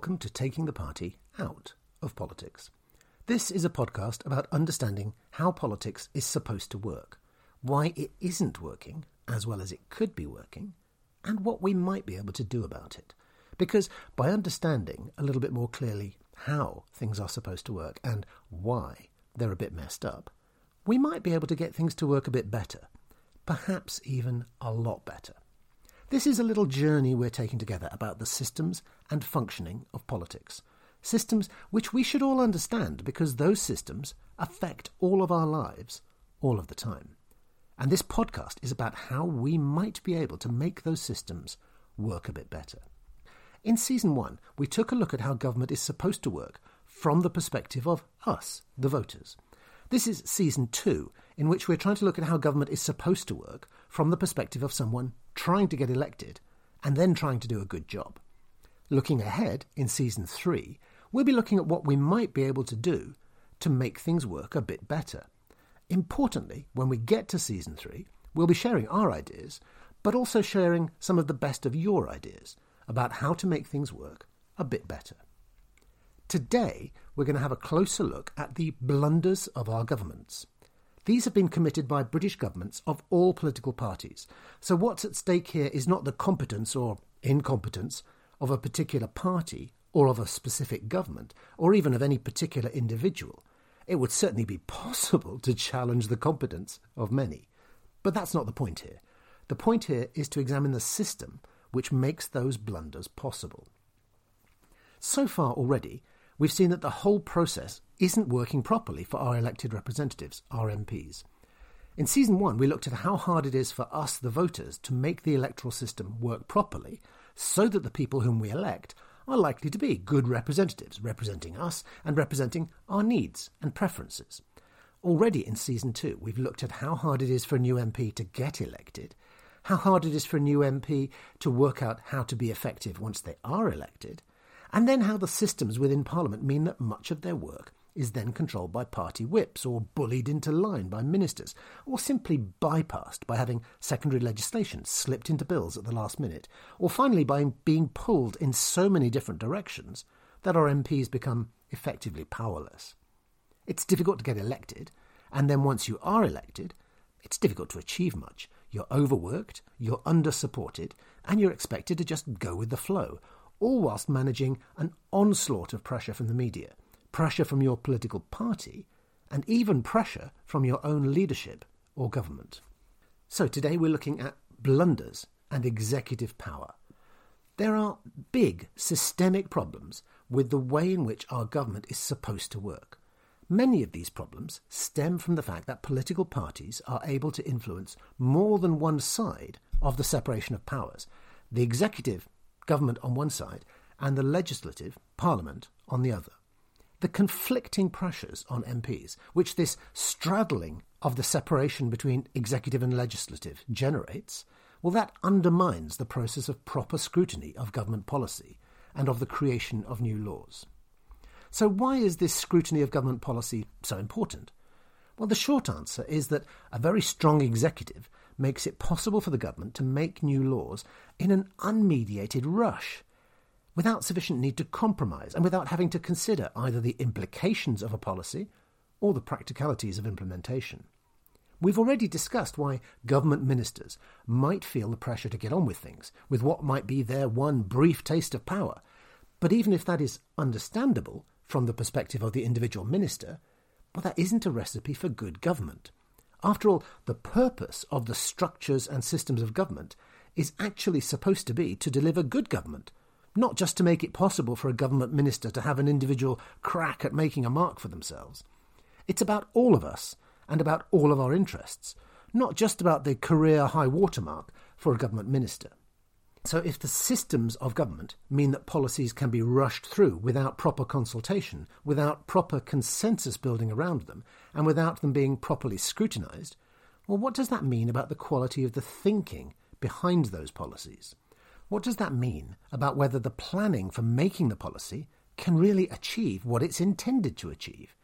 welcome to Taking the Party Out of Politics. This is a podcast about understanding how politics is supposed to work, why it isn't working as well as it could be working, and what we might be able to do about it. Because by understanding a little bit more clearly how things are supposed to work and why they're a bit messed up, we might be able to get things to work a bit better, perhaps even a lot better. This is a little journey we're taking together about the systems and functioning of politics. Systems which we should all understand because those systems affect all of our lives all of the time. And this podcast is about how we might be able to make those systems work a bit better. In season one, we took a look at how government is supposed to work from the perspective of us, the voters. This is season two, in which we're trying to look at how government is supposed to work from the perspective of someone trying to get elected and then trying to do a good job. Looking ahead in season three, we'll be looking at what we might be able to do to make things work a bit better. Importantly, when we get to season three, we'll be sharing our ideas, but also sharing some of the best of your ideas about how to make things work a bit better. Today, we're going to have a closer look at the blunders of our governments. These have been committed by British governments of all political parties. So, what's at stake here is not the competence or incompetence of a particular party or of a specific government, or even of any particular individual. It would certainly be possible to challenge the competence of many. But that's not the point here. The point here is to examine the system which makes those blunders possible. So far already, we've seen that the whole process isn't working properly for our elected representatives, our MPs. In season one, we looked at how hard it is for us, the voters, to make the electoral system work properly so that the people whom we elect are likely to be good representatives, representing us and representing our needs and preferences. Already in season two, we've looked at how hard it is for a new MP to get elected, how hard it is for a new MP to work out how to be effective once they are elected, and then how the systems within Parliament mean that much of their work is then controlled by party whips or bullied into line by ministers, or simply bypassed by having secondary legislation slipped into bills at the last minute, or finally by being pulled in so many different directions that our MPs become effectively powerless. It's difficult to get elected, and then once you are elected, it's difficult to achieve much. You're overworked, you're under supported, and you're expected to just go with the flow, all whilst managing an onslaught of pressure from the media, pressure from your political party, and even pressure from your own leadership or government. So today we're looking at blunders and executive power. There are big systemic problems with the way in which our government is supposed to work. Many of these problems stem from the fact that political parties are able to influence more than one side of the separation of powers. The executive government on one side, and the legislative, parliament, on the other. The conflicting pressures on MPs, which this straddling of the separation between executive and legislative generates, well, that undermines the process of proper scrutiny of government policy and of the creation of new laws. So, why is this scrutiny of government policy so important? Well, the short answer is that a very strong executive makes it possible for the government to make new laws in an unmediated rush, without sufficient need to compromise and without having to consider either the implications of a policy or the practicalities of implementation. We've already discussed why government ministers might feel the pressure to get on with things, with what might be their one brief taste of power. But even if that is understandable from the perspective of the individual minister, well, that isn't a recipe for good government. After all, the purpose of the structures and systems of government is actually supposed to be to deliver good government, not just to make it possible for a government minister to have an individual crack at making a mark for themselves. It's about all of us and about all of our interests, not just about the career high watermark for a government minister. So, if the systems of government mean that policies can be rushed through without proper consultation, without proper consensus building around them, and without them being properly scrutinised, well, what does that mean about the quality of the thinking behind those policies? What does that mean about whether the planning for making the policy can really achieve what it's intended to achieve?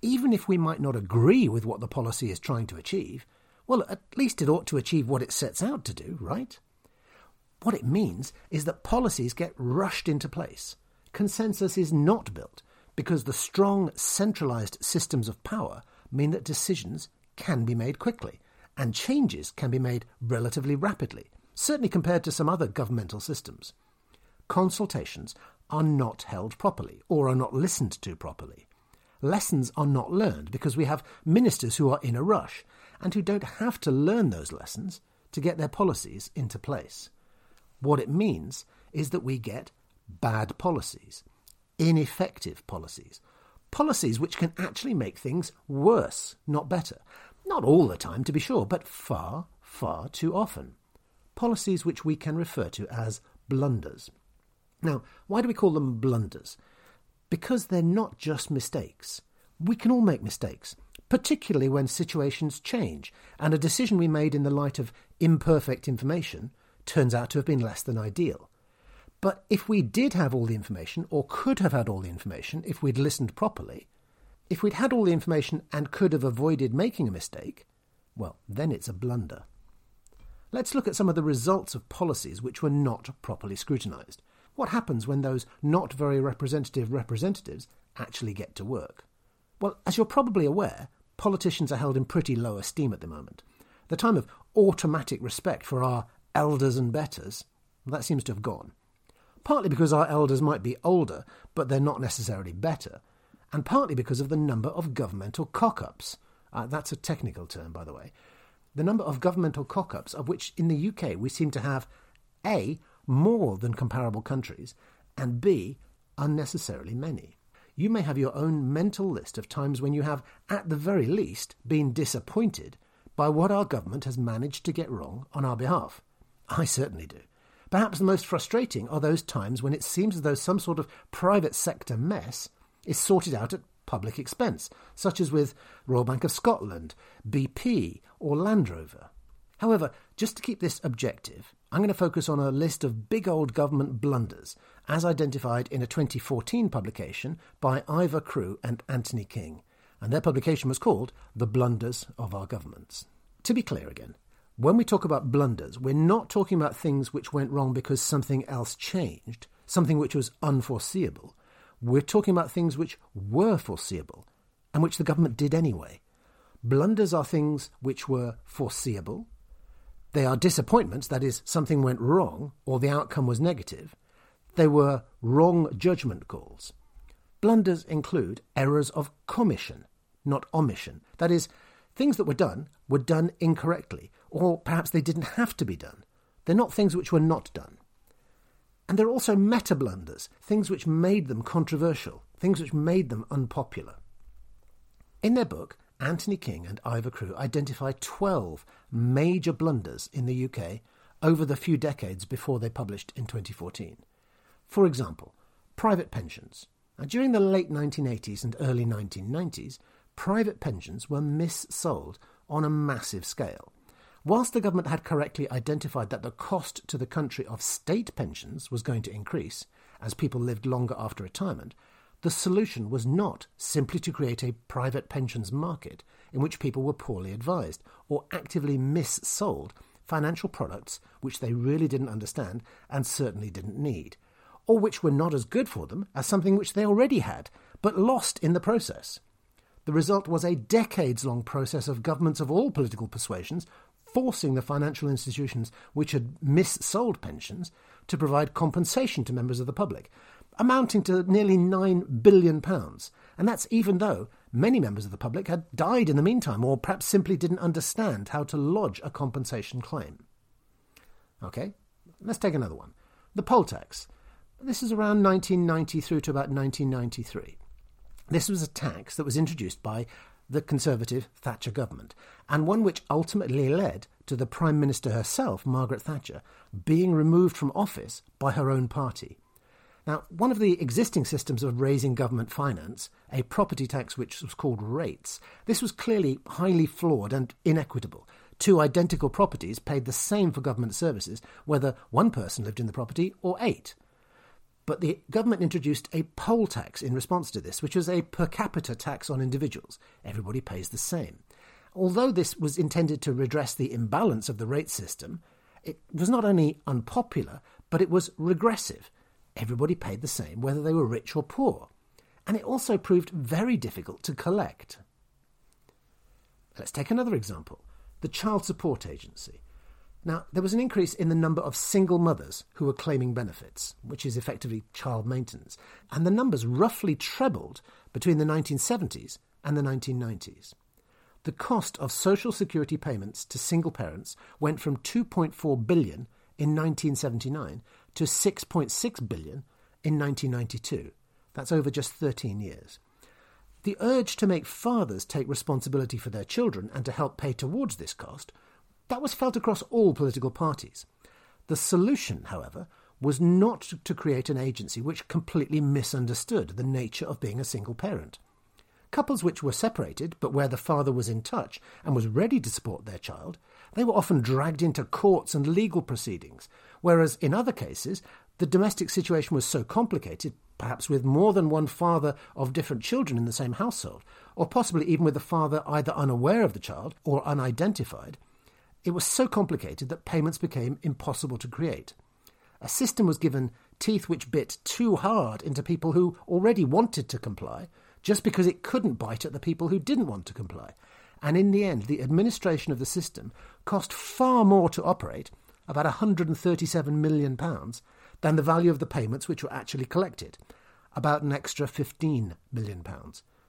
Even if we might not agree with what the policy is trying to achieve, well, at least it ought to achieve what it sets out to do, right? What it means is that policies get rushed into place, consensus is not built because the strong centralized systems of power mean that decisions can be made quickly and changes can be made relatively rapidly, certainly compared to some other governmental systems. Consultations are not held properly or are not listened to properly. Lessons are not learned because we have ministers who are in a rush and who don't have to learn those lessons to get their policies into place. What it means is that we get bad policies, ineffective policies, policies which can actually make things worse, not better. Not all the time, to be sure, but far, far too often. Policies which we can refer to as blunders. Now, why do we call them blunders? Because they're not just mistakes. We can all make mistakes, particularly when situations change and a decision we made in the light of imperfect information turns out to have been less than ideal. But if we did have all the information, or could have had all the information if we'd listened properly, if we'd had all the information and could have avoided making a mistake, well, then it's a blunder. Let's look at some of the results of policies which were not properly scrutinised. What happens when those not very representative representatives actually get to work? Well, as you're probably aware, politicians are held in pretty low esteem at the moment. The time of automatic respect for our elders and betters, that seems to have gone partly because our elders might be older, but they're not necessarily better, and partly because of the number of governmental cock ups. Uh, that's a technical term, by the way. The number of governmental cock ups, of which in the UK we seem to have A, more than comparable countries, and B, unnecessarily many. You may have your own mental list of times when you have, at the very least, been disappointed by what our government has managed to get wrong on our behalf. I certainly do. Perhaps the most frustrating are those times when it seems as though some sort of private sector mess is sorted out at public expense, such as with Royal Bank of Scotland, BP, or Land Rover. However, just to keep this objective, I'm going to focus on a list of big old government blunders, as identified in a 2014 publication by Ivor Crewe and Anthony King, and their publication was called The Blunders of Our Governments. To be clear again, when we talk about blunders, we're not talking about things which went wrong because something else changed, something which was unforeseeable. We're talking about things which were foreseeable and which the government did anyway. Blunders are things which were foreseeable. They are disappointments, that is, something went wrong or the outcome was negative. They were wrong judgment calls. Blunders include errors of commission, not omission. That is, things that were done were done incorrectly or perhaps they didn't have to be done. They're not things which were not done. And they're also meta blunders, things which made them controversial, things which made them unpopular. In their book, Anthony King and Ivor Crewe identify 12 major blunders in the UK over the few decades before they published in 2014. For example, private pensions. Now, during the late 1980s and early 1990s, private pensions were missold on a massive scale. Whilst the government had correctly identified that the cost to the country of state pensions was going to increase as people lived longer after retirement, the solution was not simply to create a private pensions market in which people were poorly advised or actively missold financial products which they really didn't understand and certainly didn't need, or which were not as good for them as something which they already had, but lost in the process. The result was a decades long process of governments of all political persuasions forcing the financial institutions which had missold pensions to provide compensation to members of the public, amounting to nearly £9 billion. And that's even though many members of the public had died in the meantime, or perhaps simply didn't understand how to lodge a compensation claim. Okay, let's take another one. The poll tax. This is around 1990 through to about 1993. This was a tax that was introduced by the Conservative Thatcher government, and one which ultimately led to the Prime Minister herself, Margaret Thatcher, being removed from office by her own party. Now, one of the existing systems of raising government finance, a property tax which was called rates, this was clearly highly flawed and inequitable. Two identical properties paid the same for government services, whether one person lived in the property or eight. But the government introduced a poll tax in response to this, which was a per capita tax on individuals. Everybody pays the same. Although this was intended to redress the imbalance of the rate system, it was not only unpopular, but it was regressive. everybody paid the same whether they were rich or poor. And it also proved very difficult to collect. Let's take another example the Child Support Agency. Now, there was an increase in the number of single mothers who were claiming benefits, which is effectively child maintenance, and the numbers roughly trebled between the 1970s and the 1990s. The cost of social security payments to single parents went from 2.4 billion in 1979 to 6.6 billion in 1992. That's over just 13 years. The urge to make fathers take responsibility for their children and to help pay towards this cost that was felt across all political parties. The solution, however, was not to create an agency which completely misunderstood the nature of being a single parent. Couples which were separated, but where the father was in touch and was ready to support their child, they were often dragged into courts and legal proceedings, whereas in other cases, the domestic situation was so complicated, perhaps with more than one father of different children in the same household, or possibly even with the father either unaware of the child or unidentified, it was so complicated that payments became impossible to create. A system was given teeth which bit too hard into people who already wanted to comply, just because it couldn't bite at the people who didn't want to comply. And in the end, the administration of the system cost far more to operate, about £137 million, than the value of the payments which were actually collected, about an extra £15 million.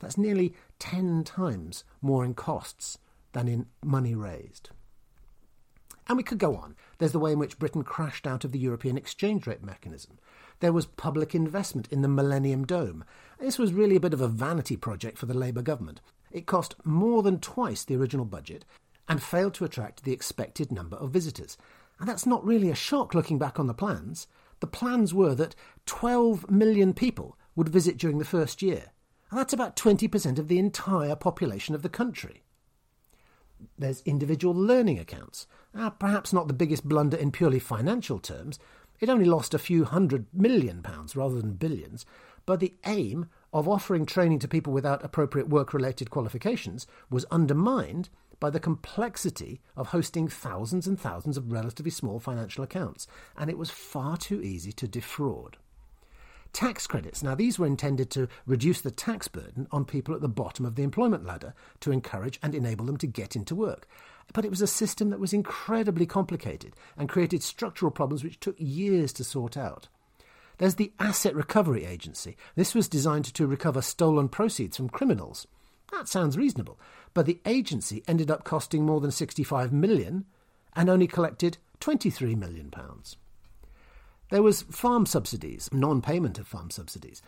That's nearly 10 times more in costs than in money raised. And we could go on. There's the way in which Britain crashed out of the European exchange rate mechanism. There was public investment in the Millennium Dome. This was really a bit of a vanity project for the Labour government. It cost more than twice the original budget and failed to attract the expected number of visitors. And that's not really a shock looking back on the plans. The plans were that 12 million people would visit during the first year, and that's about 20% of the entire population of the country. There's individual learning accounts. Uh, perhaps not the biggest blunder in purely financial terms. It only lost a few hundred million pounds rather than billions. But the aim of offering training to people without appropriate work related qualifications was undermined by the complexity of hosting thousands and thousands of relatively small financial accounts, and it was far too easy to defraud. Tax credits. Now, these were intended to reduce the tax burden on people at the bottom of the employment ladder to encourage and enable them to get into work. But it was a system that was incredibly complicated and created structural problems which took years to sort out. There's the Asset Recovery Agency. This was designed to recover stolen proceeds from criminals. That sounds reasonable, but the agency ended up costing more than 65 million and only collected 23 million pounds. There was farm subsidies, non payment of farm subsidies.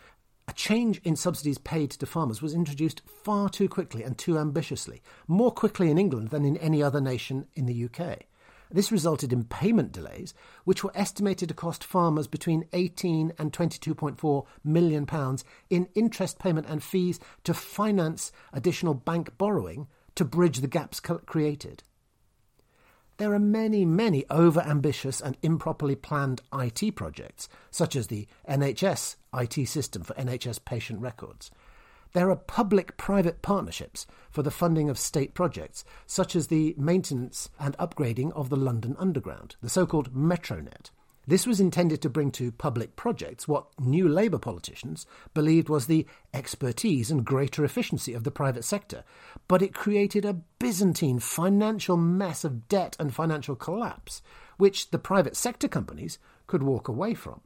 A change in subsidies paid to farmers was introduced far too quickly and too ambitiously, more quickly in England than in any other nation in the UK. This resulted in payment delays, which were estimated to cost farmers between 18 and 22.4 million pounds in interest payment and fees to finance additional bank borrowing to bridge the gaps created. There are many, many over ambitious and improperly planned IT projects, such as the NHS IT system for NHS patient records. There are public private partnerships for the funding of state projects, such as the maintenance and upgrading of the London Underground, the so called Metronet. This was intended to bring to public projects what new Labour politicians believed was the expertise and greater efficiency of the private sector, but it created a Byzantine financial mess of debt and financial collapse, which the private sector companies could walk away from,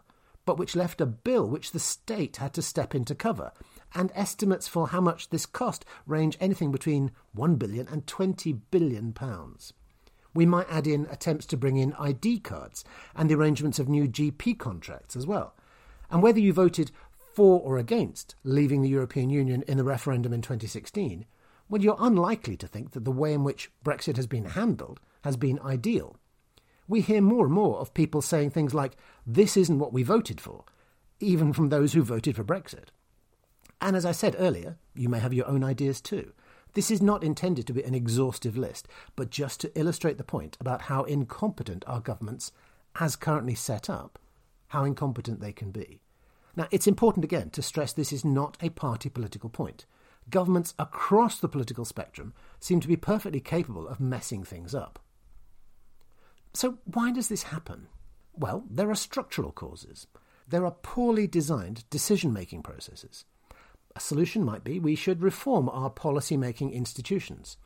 but which left a bill which the state had to step in to cover, and estimates for how much this cost range anything between 1 billion and 20 billion pounds we might add in attempts to bring in ID cards and the arrangements of new GP contracts as well. And whether you voted for or against leaving the European Union in the referendum in 2016, well, you're unlikely to think that the way in which Brexit has been handled has been ideal. We hear more and more of people saying things like, this isn't what we voted for, even from those who voted for Brexit. And as I said earlier, you may have your own ideas too. This is not intended to be an exhaustive list, but just to illustrate the point about how incompetent our governments, as currently set up, how incompetent they can be. Now, it's important again to stress this is not a party political point. Governments across the political spectrum seem to be perfectly capable of messing things up. So, why does this happen? Well, there are structural causes. there are poorly designed decision making processes. A solution might be we should reform our policy making institutions.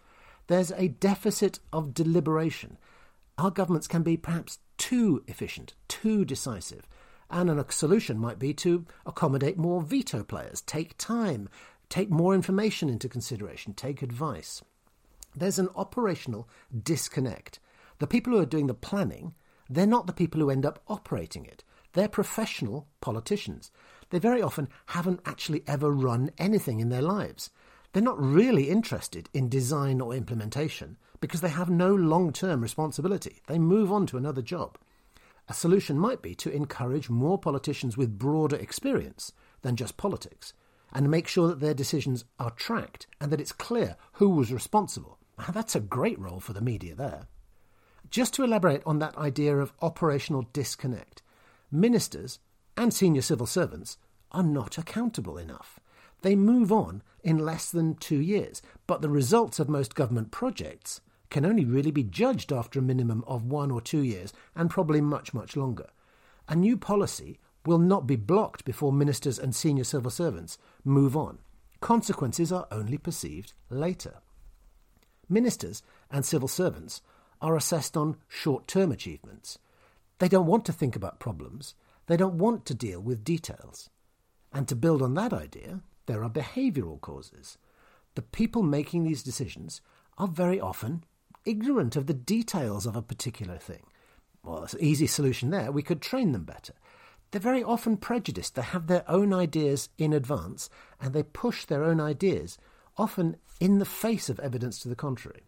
There's a deficit of deliberation. Our governments can be perhaps too efficient, too decisive, and a solution might be to accommodate more veto players, take time, take more information into consideration, take advice. There's an operational disconnect. The people who are doing the planning, they're not the people who end up operating it. They're professional politicians. They very often haven't actually ever run anything in their lives. They're not really interested in design or implementation because they have no long term responsibility. They move on to another job. A solution might be to encourage more politicians with broader experience than just politics and make sure that their decisions are tracked and that it's clear who was responsible. That's a great role for the media there. Just to elaborate on that idea of operational disconnect, ministers and senior civil servants are not accountable enough. They move on in less than two years, but the results of most government projects can only really be judged after a minimum of one or two years, and probably much, much longer. A new policy will not be blocked before ministers and senior civil servants move on. Consequences are only perceived later. Ministers and civil servants are assessed on short term achievements. They don't want to think about problems, they don't want to deal with details. And to build on that idea, there are behavioural causes. The people making these decisions are very often ignorant of the details of a particular thing. Well, there's an easy solution there. We could train them better. They're very often prejudiced. They have their own ideas in advance and they push their own ideas, often in the face of evidence to the contrary.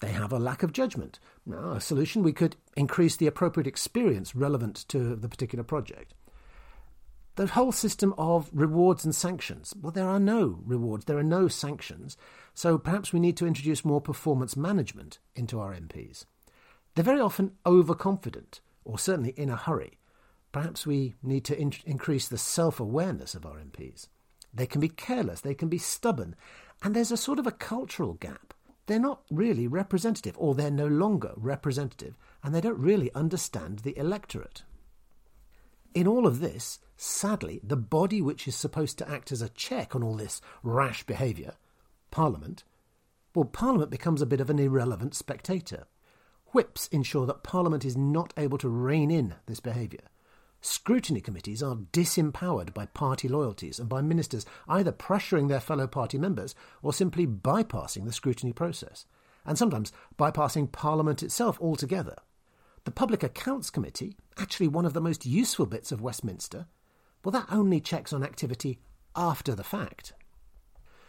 They have a lack of judgment. Now, a solution we could increase the appropriate experience relevant to the particular project. The whole system of rewards and sanctions. Well, there are no rewards, there are no sanctions, so perhaps we need to introduce more performance management into our MPs. They're very often overconfident, or certainly in a hurry. Perhaps we need to in- increase the self awareness of our MPs. They can be careless, they can be stubborn, and there's a sort of a cultural gap. They're not really representative, or they're no longer representative, and they don't really understand the electorate. In all of this, sadly, the body which is supposed to act as a check on all this rash behaviour, Parliament, well, Parliament becomes a bit of an irrelevant spectator. Whips ensure that Parliament is not able to rein in this behaviour. Scrutiny committees are disempowered by party loyalties and by ministers either pressuring their fellow party members or simply bypassing the scrutiny process, and sometimes bypassing Parliament itself altogether. The Public Accounts Committee, actually one of the most useful bits of Westminster, well, that only checks on activity after the fact.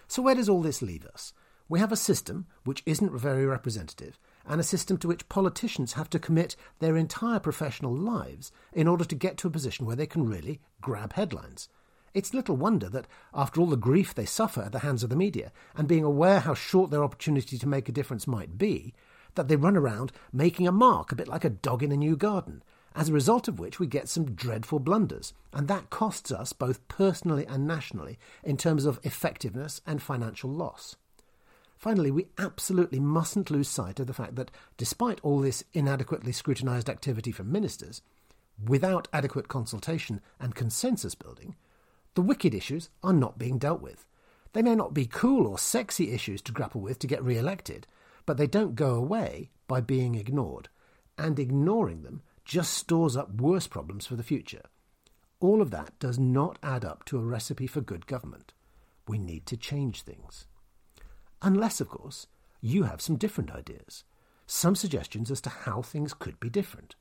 So, where does all this leave us? We have a system which isn't very representative, and a system to which politicians have to commit their entire professional lives in order to get to a position where they can really grab headlines. It's little wonder that, after all the grief they suffer at the hands of the media, and being aware how short their opportunity to make a difference might be, that they run around making a mark, a bit like a dog in a new garden, as a result of which we get some dreadful blunders, and that costs us both personally and nationally in terms of effectiveness and financial loss. Finally, we absolutely mustn't lose sight of the fact that despite all this inadequately scrutinised activity from ministers, without adequate consultation and consensus building, the wicked issues are not being dealt with. They may not be cool or sexy issues to grapple with to get re elected, but they don't go away by being ignored, and ignoring them just stores up worse problems for the future. All of that does not add up to a recipe for good government. We need to change things. Unless, of course, you have some different ideas, some suggestions as to how things could be different.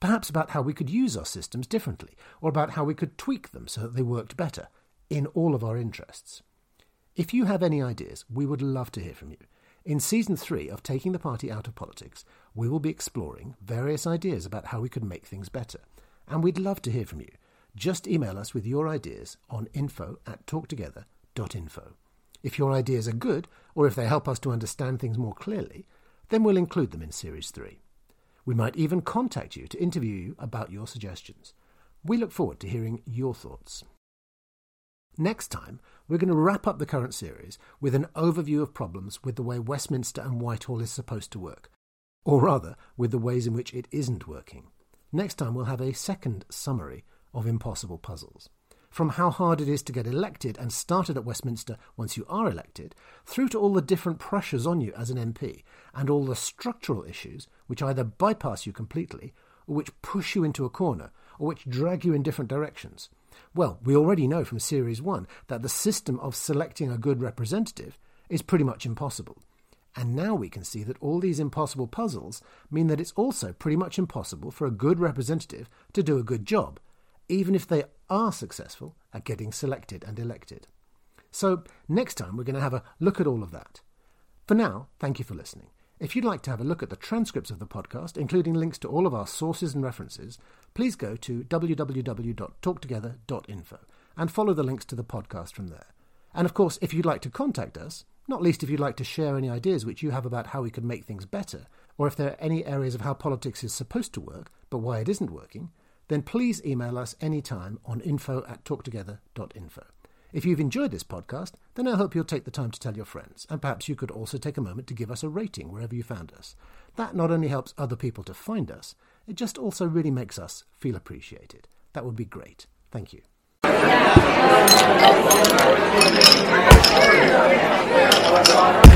Perhaps about how we could use our systems differently, or about how we could tweak them so that they worked better, in all of our interests. If you have any ideas, we would love to hear from you. In season three of Taking the Party Out of Politics, we will be exploring various ideas about how we could make things better. And we'd love to hear from you. Just email us with your ideas on info at talktogether.info. If your ideas are good, or if they help us to understand things more clearly, then we'll include them in series three. We might even contact you to interview you about your suggestions. We look forward to hearing your thoughts. Next time, we're going to wrap up the current series with an overview of problems with the way Westminster and Whitehall is supposed to work, or rather, with the ways in which it isn't working. Next time, we'll have a second summary of impossible puzzles. From how hard it is to get elected and started at Westminster once you are elected, through to all the different pressures on you as an MP, and all the structural issues which either bypass you completely, or which push you into a corner, or which drag you in different directions. Well, we already know from Series 1 that the system of selecting a good representative is pretty much impossible. And now we can see that all these impossible puzzles mean that it's also pretty much impossible for a good representative to do a good job, even if they are successful at getting selected and elected. So, next time we're going to have a look at all of that. For now, thank you for listening. If you'd like to have a look at the transcripts of the podcast, including links to all of our sources and references, please go to www.talktogether.info and follow the links to the podcast from there. And of course, if you'd like to contact us, not least if you'd like to share any ideas which you have about how we could make things better, or if there are any areas of how politics is supposed to work, but why it isn't working, then please email us anytime on info at talktogether.info. If you've enjoyed this podcast, then I hope you'll take the time to tell your friends, and perhaps you could also take a moment to give us a rating wherever you found us. That not only helps other people to find us, it just also really makes us feel appreciated. That would be great. Thank you. Yeah.